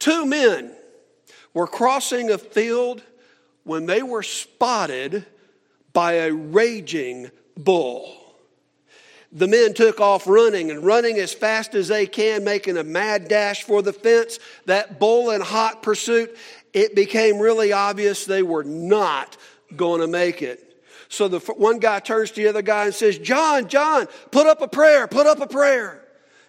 Two men were crossing a field when they were spotted by a raging bull. The men took off running and running as fast as they can, making a mad dash for the fence. That bull in hot pursuit, it became really obvious they were not going to make it. So the one guy turns to the other guy and says, John, John, put up a prayer, put up a prayer.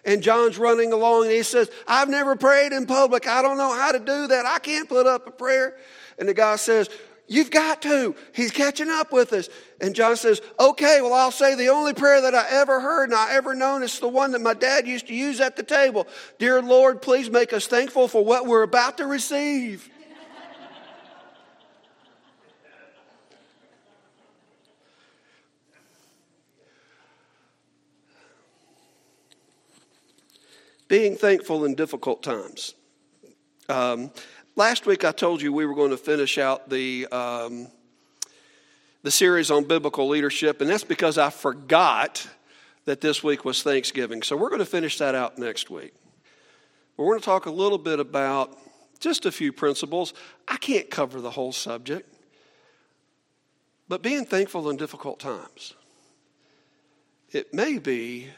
And John's running along and he says, I've never prayed in public. I don't know how to do that. I can't put up a prayer. And the guy says, You've got to. He's catching up with us. And John says, Okay, well, I'll say the only prayer that I ever heard and I ever known is the one that my dad used to use at the table. Dear Lord, please make us thankful for what we're about to receive. Being thankful in difficult times. Um, Last week I told you we were going to finish out the, um, the series on biblical leadership, and that's because I forgot that this week was Thanksgiving. So we're going to finish that out next week. We're going to talk a little bit about just a few principles. I can't cover the whole subject, but being thankful in difficult times. It may be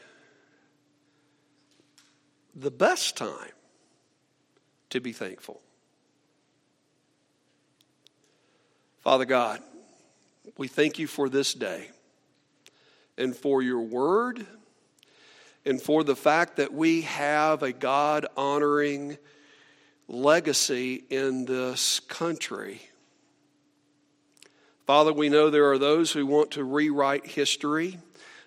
the best time to be thankful. Father God, we thank you for this day and for your word and for the fact that we have a God honoring legacy in this country. Father, we know there are those who want to rewrite history,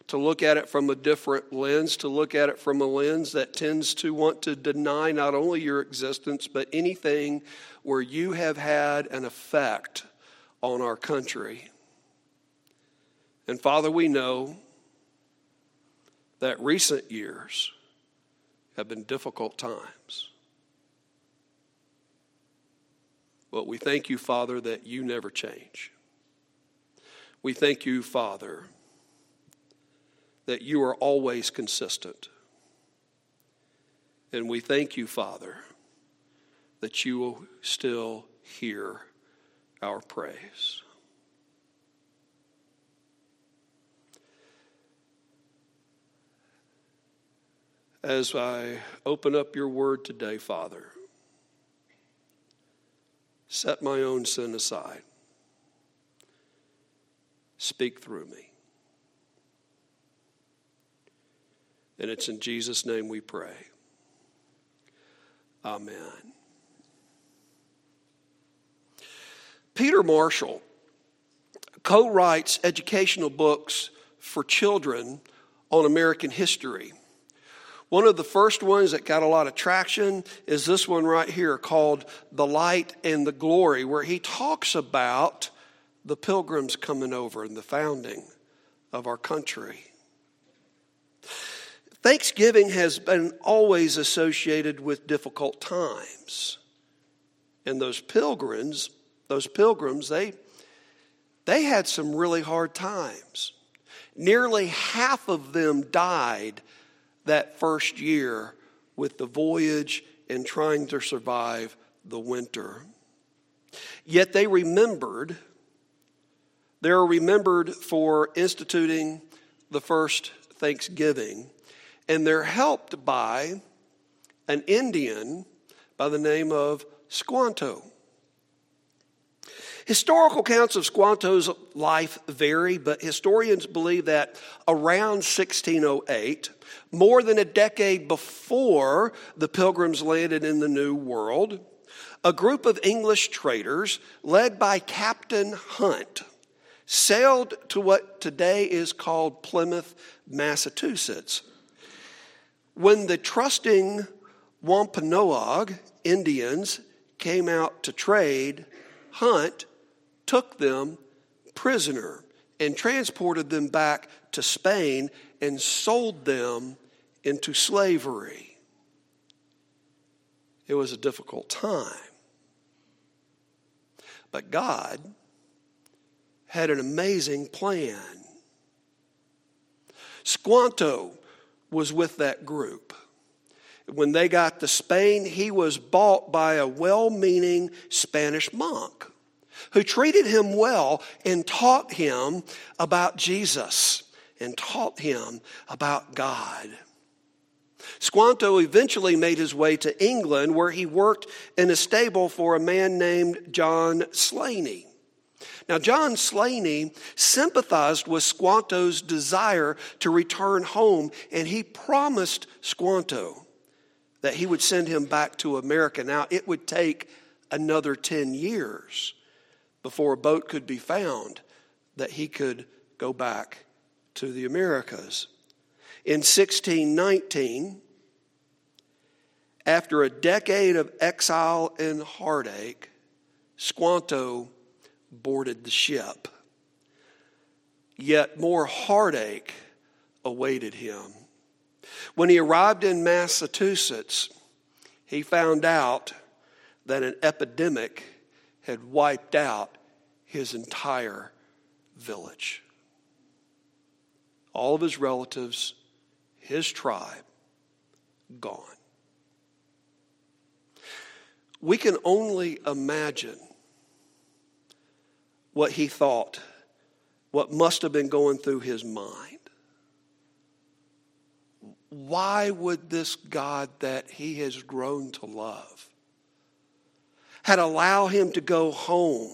to look at it from a different lens, to look at it from a lens that tends to want to deny not only your existence, but anything where you have had an effect on our country. And Father, we know that recent years have been difficult times. But we thank you, Father, that you never change. We thank you, Father, that you are always consistent. And we thank you, Father, that you will still hear our praise. As I open up your word today, Father, set my own sin aside. Speak through me. And it's in Jesus' name we pray. Amen. Peter Marshall co writes educational books for children on American history. One of the first ones that got a lot of traction is this one right here called The Light and the Glory, where he talks about the pilgrims coming over and the founding of our country. Thanksgiving has been always associated with difficult times. And those pilgrims those pilgrims, they, they had some really hard times. Nearly half of them died that first year with the voyage and trying to survive the winter. Yet they remembered, they're remembered for instituting the first Thanksgiving, and they're helped by an Indian by the name of Squanto. Historical accounts of Squanto's life vary, but historians believe that around 1608, more than a decade before the pilgrims landed in the New World, a group of English traders led by Captain Hunt sailed to what today is called Plymouth, Massachusetts. When the trusting Wampanoag Indians came out to trade, Hunt took them prisoner and transported them back to Spain and sold them into slavery. It was a difficult time. But God had an amazing plan. Squanto was with that group. when they got to Spain, he was bought by a well meaning Spanish monk who treated him well and taught him about Jesus and taught him about God. Squanto eventually made his way to England where he worked in a stable for a man named John Slaney. Now, John Slaney sympathized with Squanto's desire to return home, and he promised Squanto that he would send him back to America. Now, it would take another 10 years before a boat could be found that he could go back to the Americas. In 1619, after a decade of exile and heartache, Squanto boarded the ship. Yet more heartache awaited him. When he arrived in Massachusetts, he found out that an epidemic had wiped out his entire village. All of his relatives, his tribe, gone. We can only imagine what he thought, what must have been going through his mind. Why would this God that he has grown to love had allowed him to go home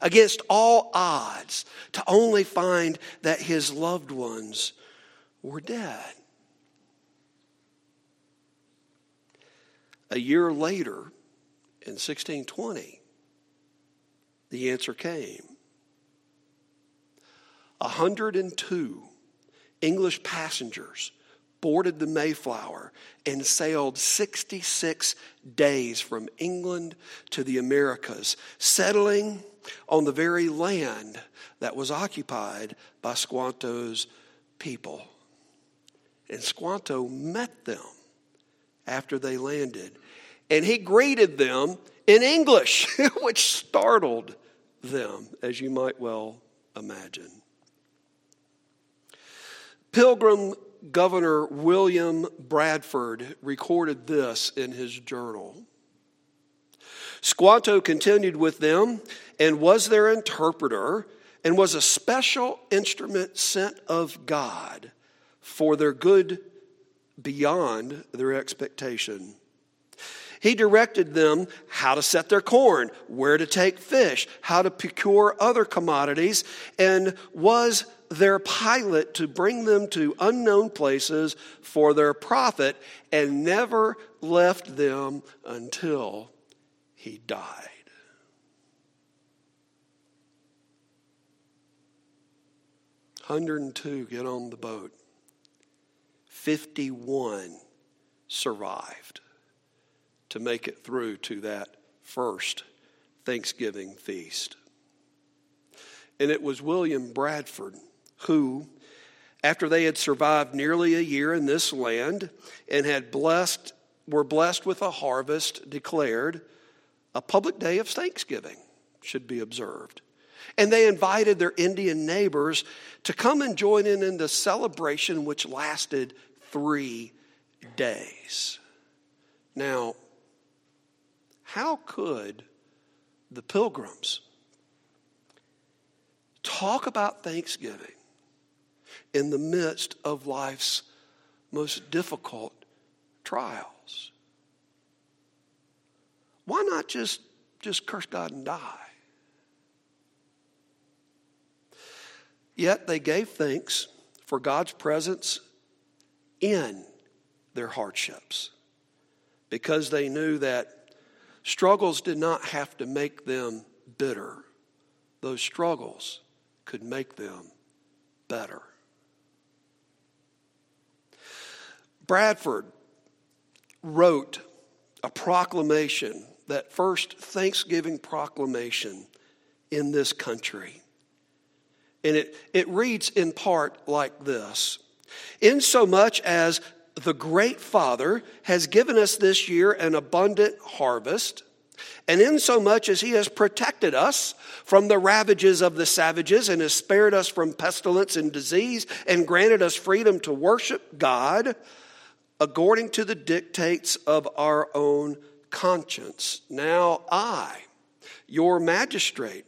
against all odds to only find that his loved ones were dead. A year later, in 1620, the answer came. 102 English passengers boarded the Mayflower and sailed 66 days from England to the Americas, settling on the very land that was occupied by Squanto's people. And Squanto met them after they landed, and he greeted them in English, which startled them, as you might well imagine. Pilgrim Governor William Bradford recorded this in his journal. Squanto continued with them and was their interpreter and was a special instrument sent of God for their good beyond their expectation. He directed them how to set their corn, where to take fish, how to procure other commodities, and was their pilot to bring them to unknown places for their profit, and never left them until he died. Hundred and two get on the boat. Fifty-one survived to make it through to that first Thanksgiving feast. And it was William Bradford who, after they had survived nearly a year in this land and had blessed, were blessed with a harvest, declared a public day of Thanksgiving should be observed. And they invited their Indian neighbors to come and join in in the celebration, which lasted three days. Now, how could the pilgrims talk about Thanksgiving in the midst of life's most difficult trials? Why not just, just curse God and die? Yet they gave thanks for God's presence in their hardships because they knew that Struggles did not have to make them bitter, those struggles could make them better. Bradford wrote a proclamation, that first Thanksgiving proclamation in this country. And it, it reads in part like this In so much as the great Father has given us this year an abundant harvest. And insomuch as he has protected us from the ravages of the savages and has spared us from pestilence and disease and granted us freedom to worship God, according to the dictates of our own conscience. Now I, your magistrate,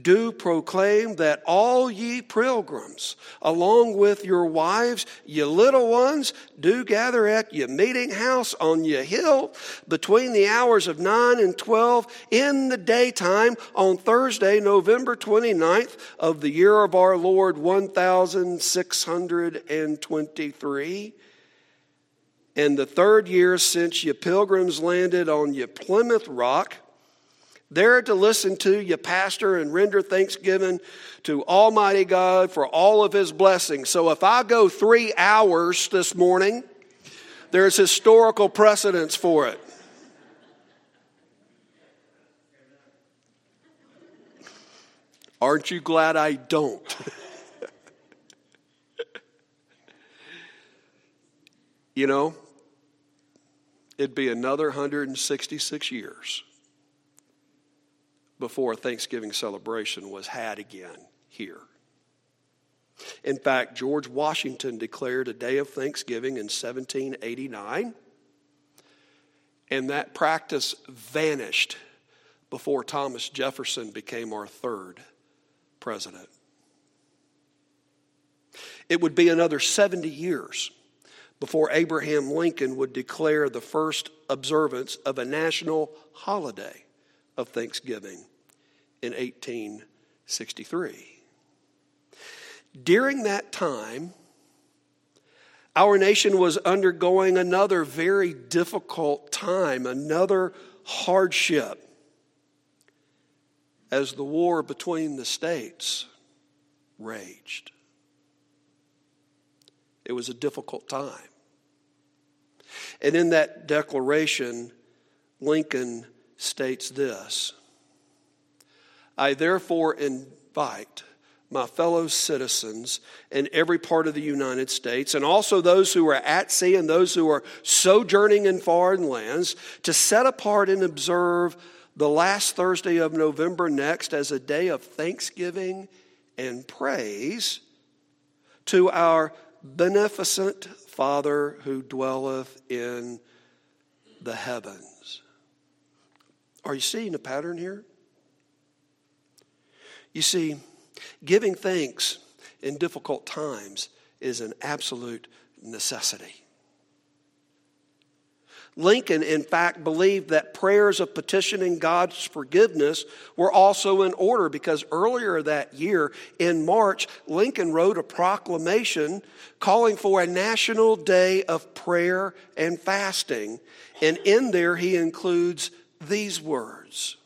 do proclaim that all ye pilgrims, along with your wives, ye little ones, do gather at ye meeting house on ye hill between the hours of 9 and 12 in the daytime on Thursday, November 29th of the year of our Lord 1623 and the third year since ye pilgrims landed on ye Plymouth Rock, there to listen to ye pastor and render thanksgiving to Almighty God for all of his blessings. So if I go three hours this morning, there's historical precedence for it. Aren't you glad I don't? you know, it'd be another 166 years before a Thanksgiving celebration was had again here. In fact, George Washington declared a day of Thanksgiving in 1789, and that practice vanished before Thomas Jefferson became our third president. It would be another 70 years before Abraham Lincoln would declare the first observance of a national holiday of Thanksgiving in 1863. During that time, our nation was undergoing another very difficult time, another hardship, as the war between the states raged. It was a difficult time. And in that declaration, Lincoln states this I therefore invite my fellow citizens in every part of the United States, and also those who are at sea and those who are sojourning in foreign lands, to set apart and observe the last Thursday of November next as a day of thanksgiving and praise to our beneficent Father who dwelleth in the heavens. Are you seeing a pattern here? You see, giving thanks in difficult times is an absolute necessity. Lincoln, in fact, believed that prayers of petitioning God's forgiveness were also in order because earlier that year, in March, Lincoln wrote a proclamation calling for a national day of prayer and fasting. And in there, he includes these words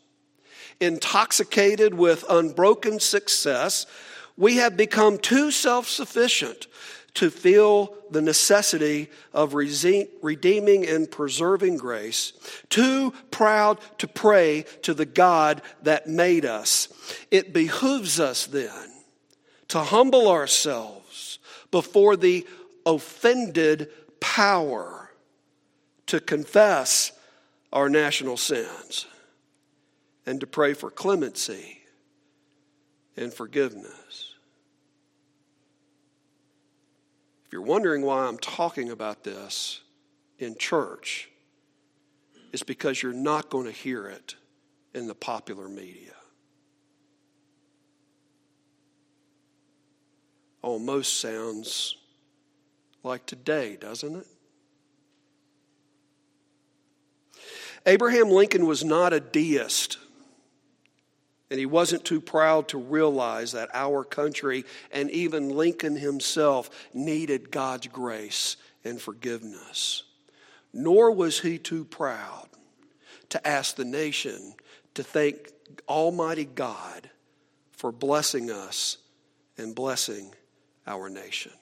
Intoxicated with unbroken success, we have become too self sufficient to feel the necessity of redeeming and preserving grace, too proud to pray to the God that made us. It behooves us then to humble ourselves before the offended power to confess our national sins and to pray for clemency and forgiveness. If you're wondering why I'm talking about this in church, it's because you're not going to hear it in the popular media. Almost sounds like today, doesn't it? Abraham Lincoln was not a deist. And he wasn't too proud to realize that our country and even Lincoln himself needed God's grace and forgiveness. Nor was he too proud to ask the nation to thank Almighty God for blessing us and blessing our nation.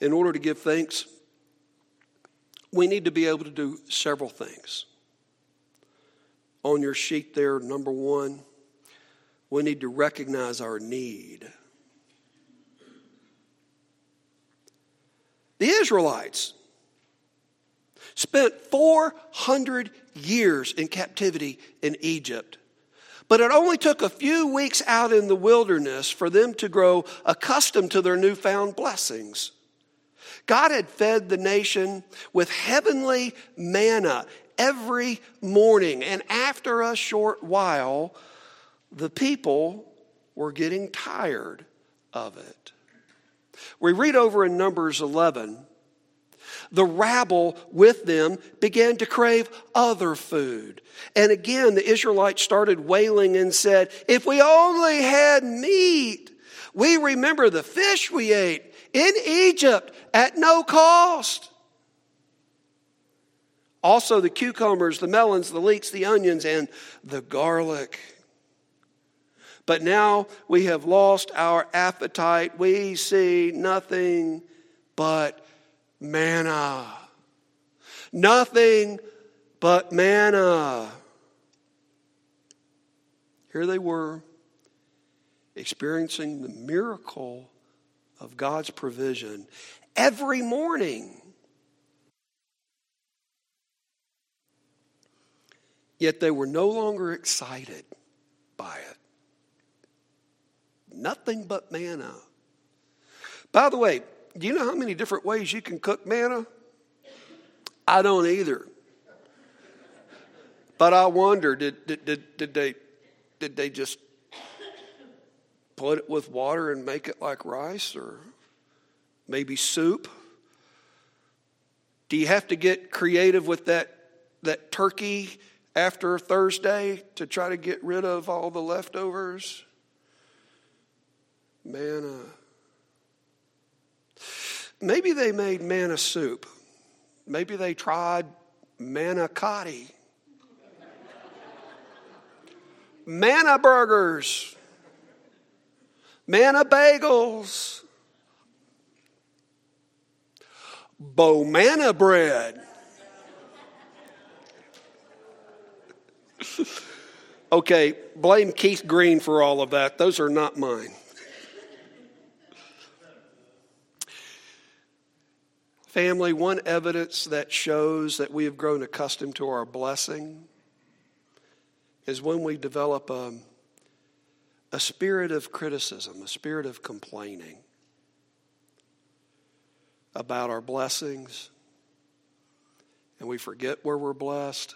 In order to give thanks, we need to be able to do several things on your sheet there, number one, we need to recognize our need. The Israelites spent 400 years in captivity in Egypt. But it only took a few weeks out in the wilderness for them to grow accustomed to their newfound blessings. God had fed the nation with heavenly manna every morning, and after a short while, the people were getting tired of it. We read over in Numbers 11 the rabble with them began to crave other food. And again, the Israelites started wailing and said, If we only had meat, we remember the fish we ate in Egypt at no cost. Also, the cucumbers, the melons, the leeks, the onions, and the garlic. But now we have lost our appetite. We see nothing but manna. Nothing but manna. Here they were, experiencing the miracle of God's provision every morning. Yet they were no longer excited by it. Nothing but manna. By the way, do you know how many different ways you can cook manna? I don't either. But I wonder did, did, did, did, they, did they just put it with water and make it like rice or maybe soup? Do you have to get creative with that, that turkey after Thursday to try to get rid of all the leftovers? Manna. Uh, maybe they made manna soup. Maybe they tried manicotti. manna burgers. Manna bagels. Bomana bread. okay, blame Keith Green for all of that. Those are not mine. Family, one evidence that shows that we have grown accustomed to our blessing is when we develop a, a spirit of criticism, a spirit of complaining about our blessings, and we forget where we're blessed,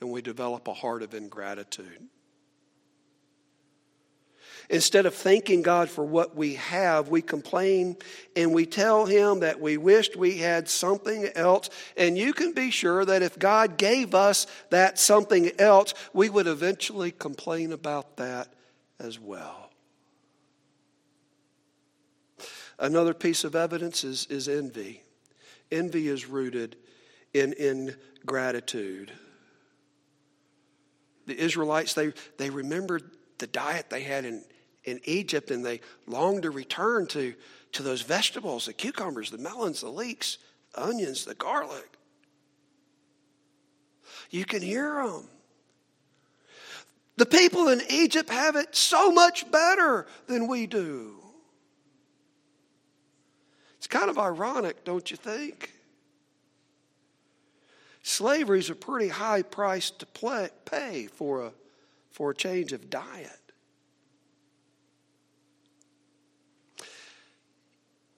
and we develop a heart of ingratitude. Instead of thanking God for what we have, we complain and we tell Him that we wished we had something else. And you can be sure that if God gave us that something else, we would eventually complain about that as well. Another piece of evidence is, is envy. Envy is rooted in ingratitude. The Israelites, they, they remembered the diet they had in in Egypt and they longed to return to, to those vegetables the cucumbers, the melons, the leeks, the onions, the garlic. You can hear them. The people in Egypt have it so much better than we do. It's kind of ironic, don't you think? Slavery is a pretty high price to play, pay for a, for a change of diet.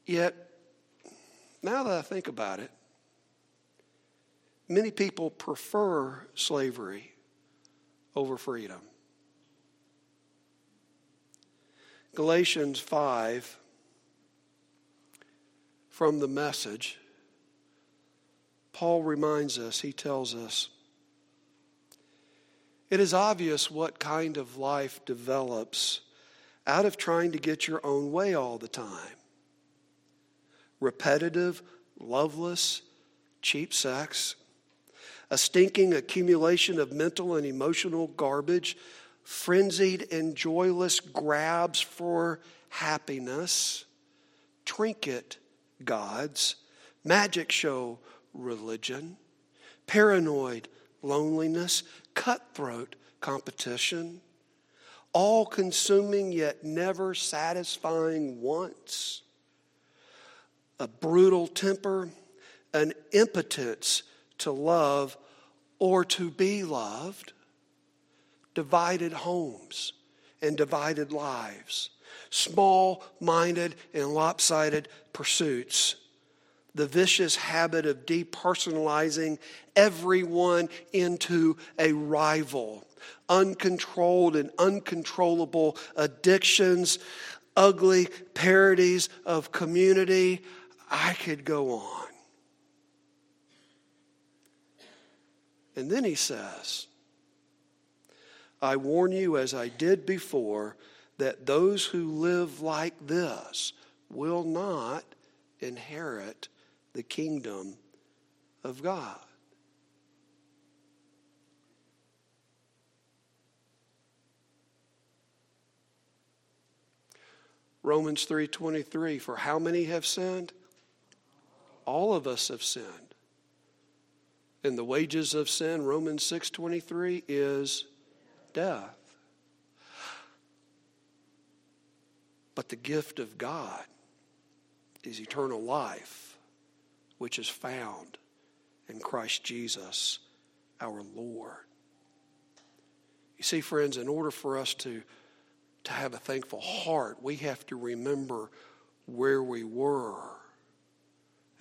Yet, now that I think about it, many people prefer slavery over freedom. Galatians 5 from the message, Paul reminds us, he tells us, it is obvious what kind of life develops out of trying to get your own way all the time. Repetitive, loveless, cheap sex, a stinking accumulation of mental and emotional garbage, frenzied and joyless grabs for happiness, trinket gods, magic show religion, paranoid loneliness, cutthroat competition, all consuming yet never satisfying wants a brutal temper, an impotence to love or to be loved, divided homes and divided lives, small minded and lopsided pursuits, the vicious habit of depersonalizing everyone into a rival, uncontrolled and uncontrollable addictions, ugly parodies of community. I could go on. And then he says, I warn you, as I did before, that those who live like this will not inherit the kingdom of God. Romans 3:23 for how many have sinned? All of us have sinned. And the wages of sin, Romans 6:23 is death. But the gift of God is eternal life, which is found in Christ Jesus, our Lord. You see, friends, in order for us to, to have a thankful heart, we have to remember where we were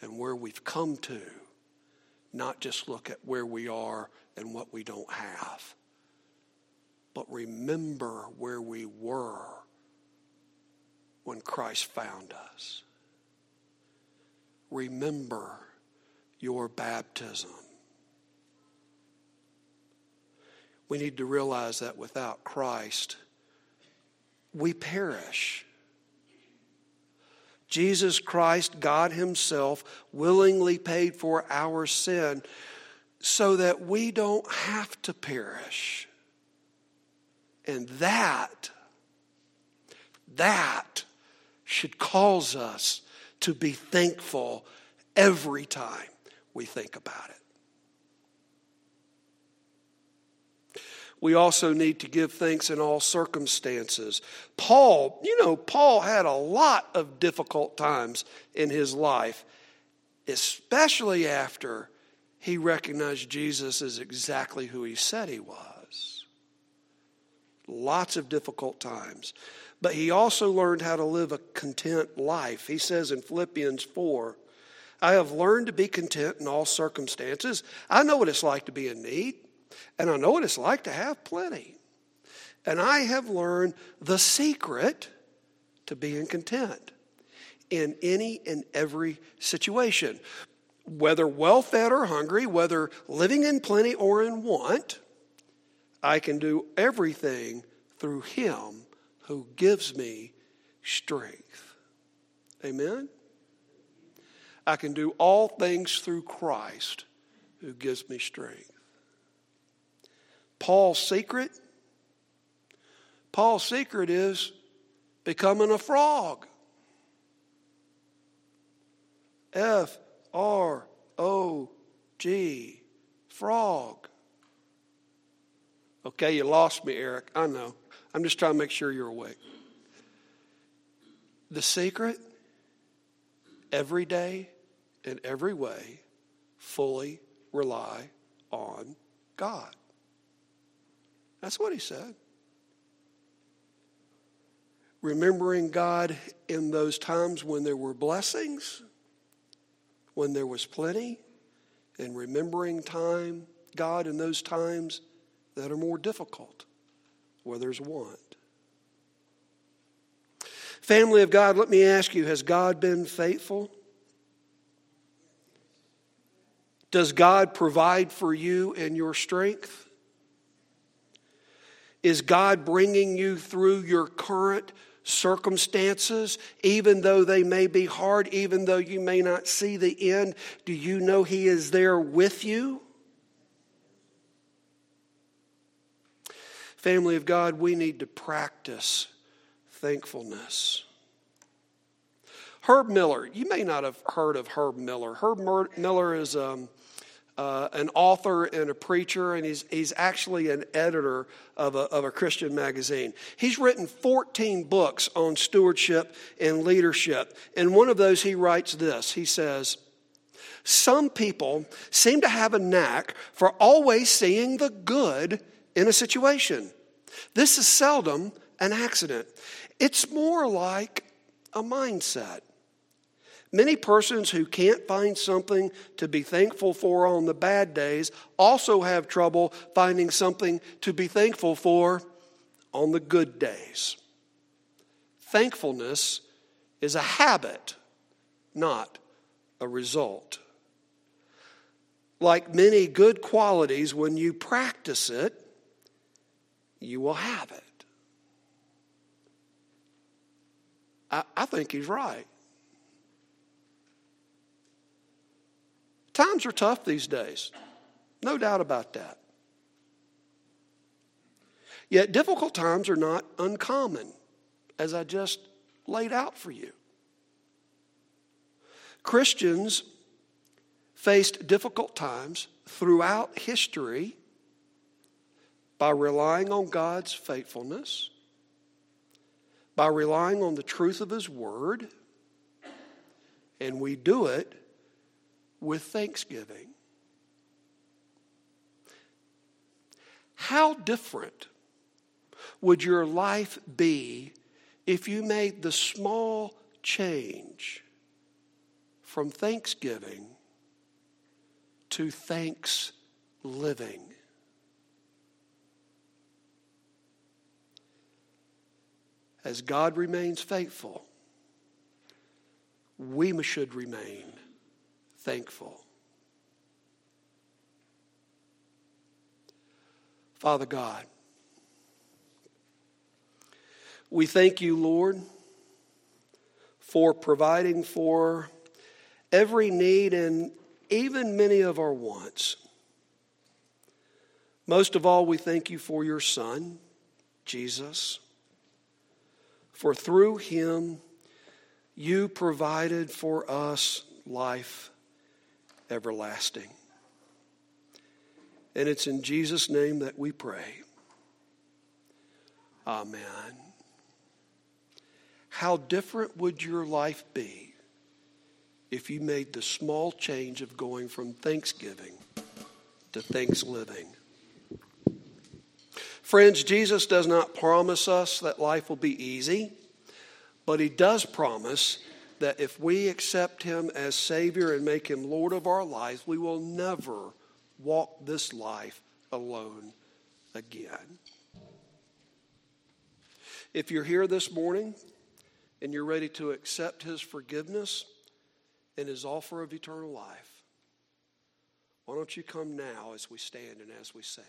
and where we've come to, not just look at where we are and what we don't have but remember where we were when Christ found us. Remember your baptism. We need to realize that without Christ, we perish. Jesus Christ, God Himself, willingly paid for our sin so that we don't have to perish. And that, that should cause us to be thankful every time we think about it. We also need to give thanks in all circumstances. Paul, you know, Paul had a lot of difficult times in his life, especially after he recognized Jesus as exactly who he said he was lots of difficult times. But he also learned how to live a content life. He says in Philippians 4, I have learned to be content in all circumstances. I know what it's like to be in need, and I know what it's like to have plenty. And I have learned the secret to being content in any and every situation, whether well fed or hungry, whether living in plenty or in want. I can do everything through him who gives me strength. Amen? I can do all things through Christ who gives me strength. Paul's secret Paul's secret is becoming a frog. F R O G, frog. Okay, you lost me, Eric. I know. I'm just trying to make sure you're awake. The secret, every day, in every way, fully rely on God. That's what he said. Remembering God in those times when there were blessings, when there was plenty, and remembering time, God in those times that are more difficult, where there's want. Family of God, let me ask you has God been faithful? Does God provide for you in your strength? Is God bringing you through your current circumstances, even though they may be hard, even though you may not see the end? Do you know He is there with you? Family of God, we need to practice thankfulness. Herb Miller, you may not have heard of Herb Miller. Herb Miller is um, uh, an author and a preacher, and he's, he's actually an editor of a, of a Christian magazine. He's written 14 books on stewardship and leadership. In one of those, he writes this He says, Some people seem to have a knack for always seeing the good in a situation. This is seldom an accident, it's more like a mindset. Many persons who can't find something to be thankful for on the bad days also have trouble finding something to be thankful for on the good days. Thankfulness is a habit, not a result. Like many good qualities, when you practice it, you will have it. I, I think he's right. Times are tough these days, no doubt about that. Yet difficult times are not uncommon, as I just laid out for you. Christians faced difficult times throughout history by relying on God's faithfulness, by relying on the truth of His Word, and we do it with thanksgiving. How different would your life be if you made the small change from thanksgiving to thanks living? As God remains faithful, we should remain thankful. Father God, we thank you, Lord, for providing for every need and even many of our wants. Most of all, we thank you for your Son, Jesus, for through him you provided for us life everlasting. And it's in Jesus' name that we pray. Amen. How different would your life be if you made the small change of going from thanksgiving to thanks living? Friends, Jesus does not promise us that life will be easy, but he does promise that if we accept Him as Savior and make Him Lord of our lives, we will never walk this life alone again. If you're here this morning and you're ready to accept His forgiveness and His offer of eternal life, why don't you come now as we stand and as we sing?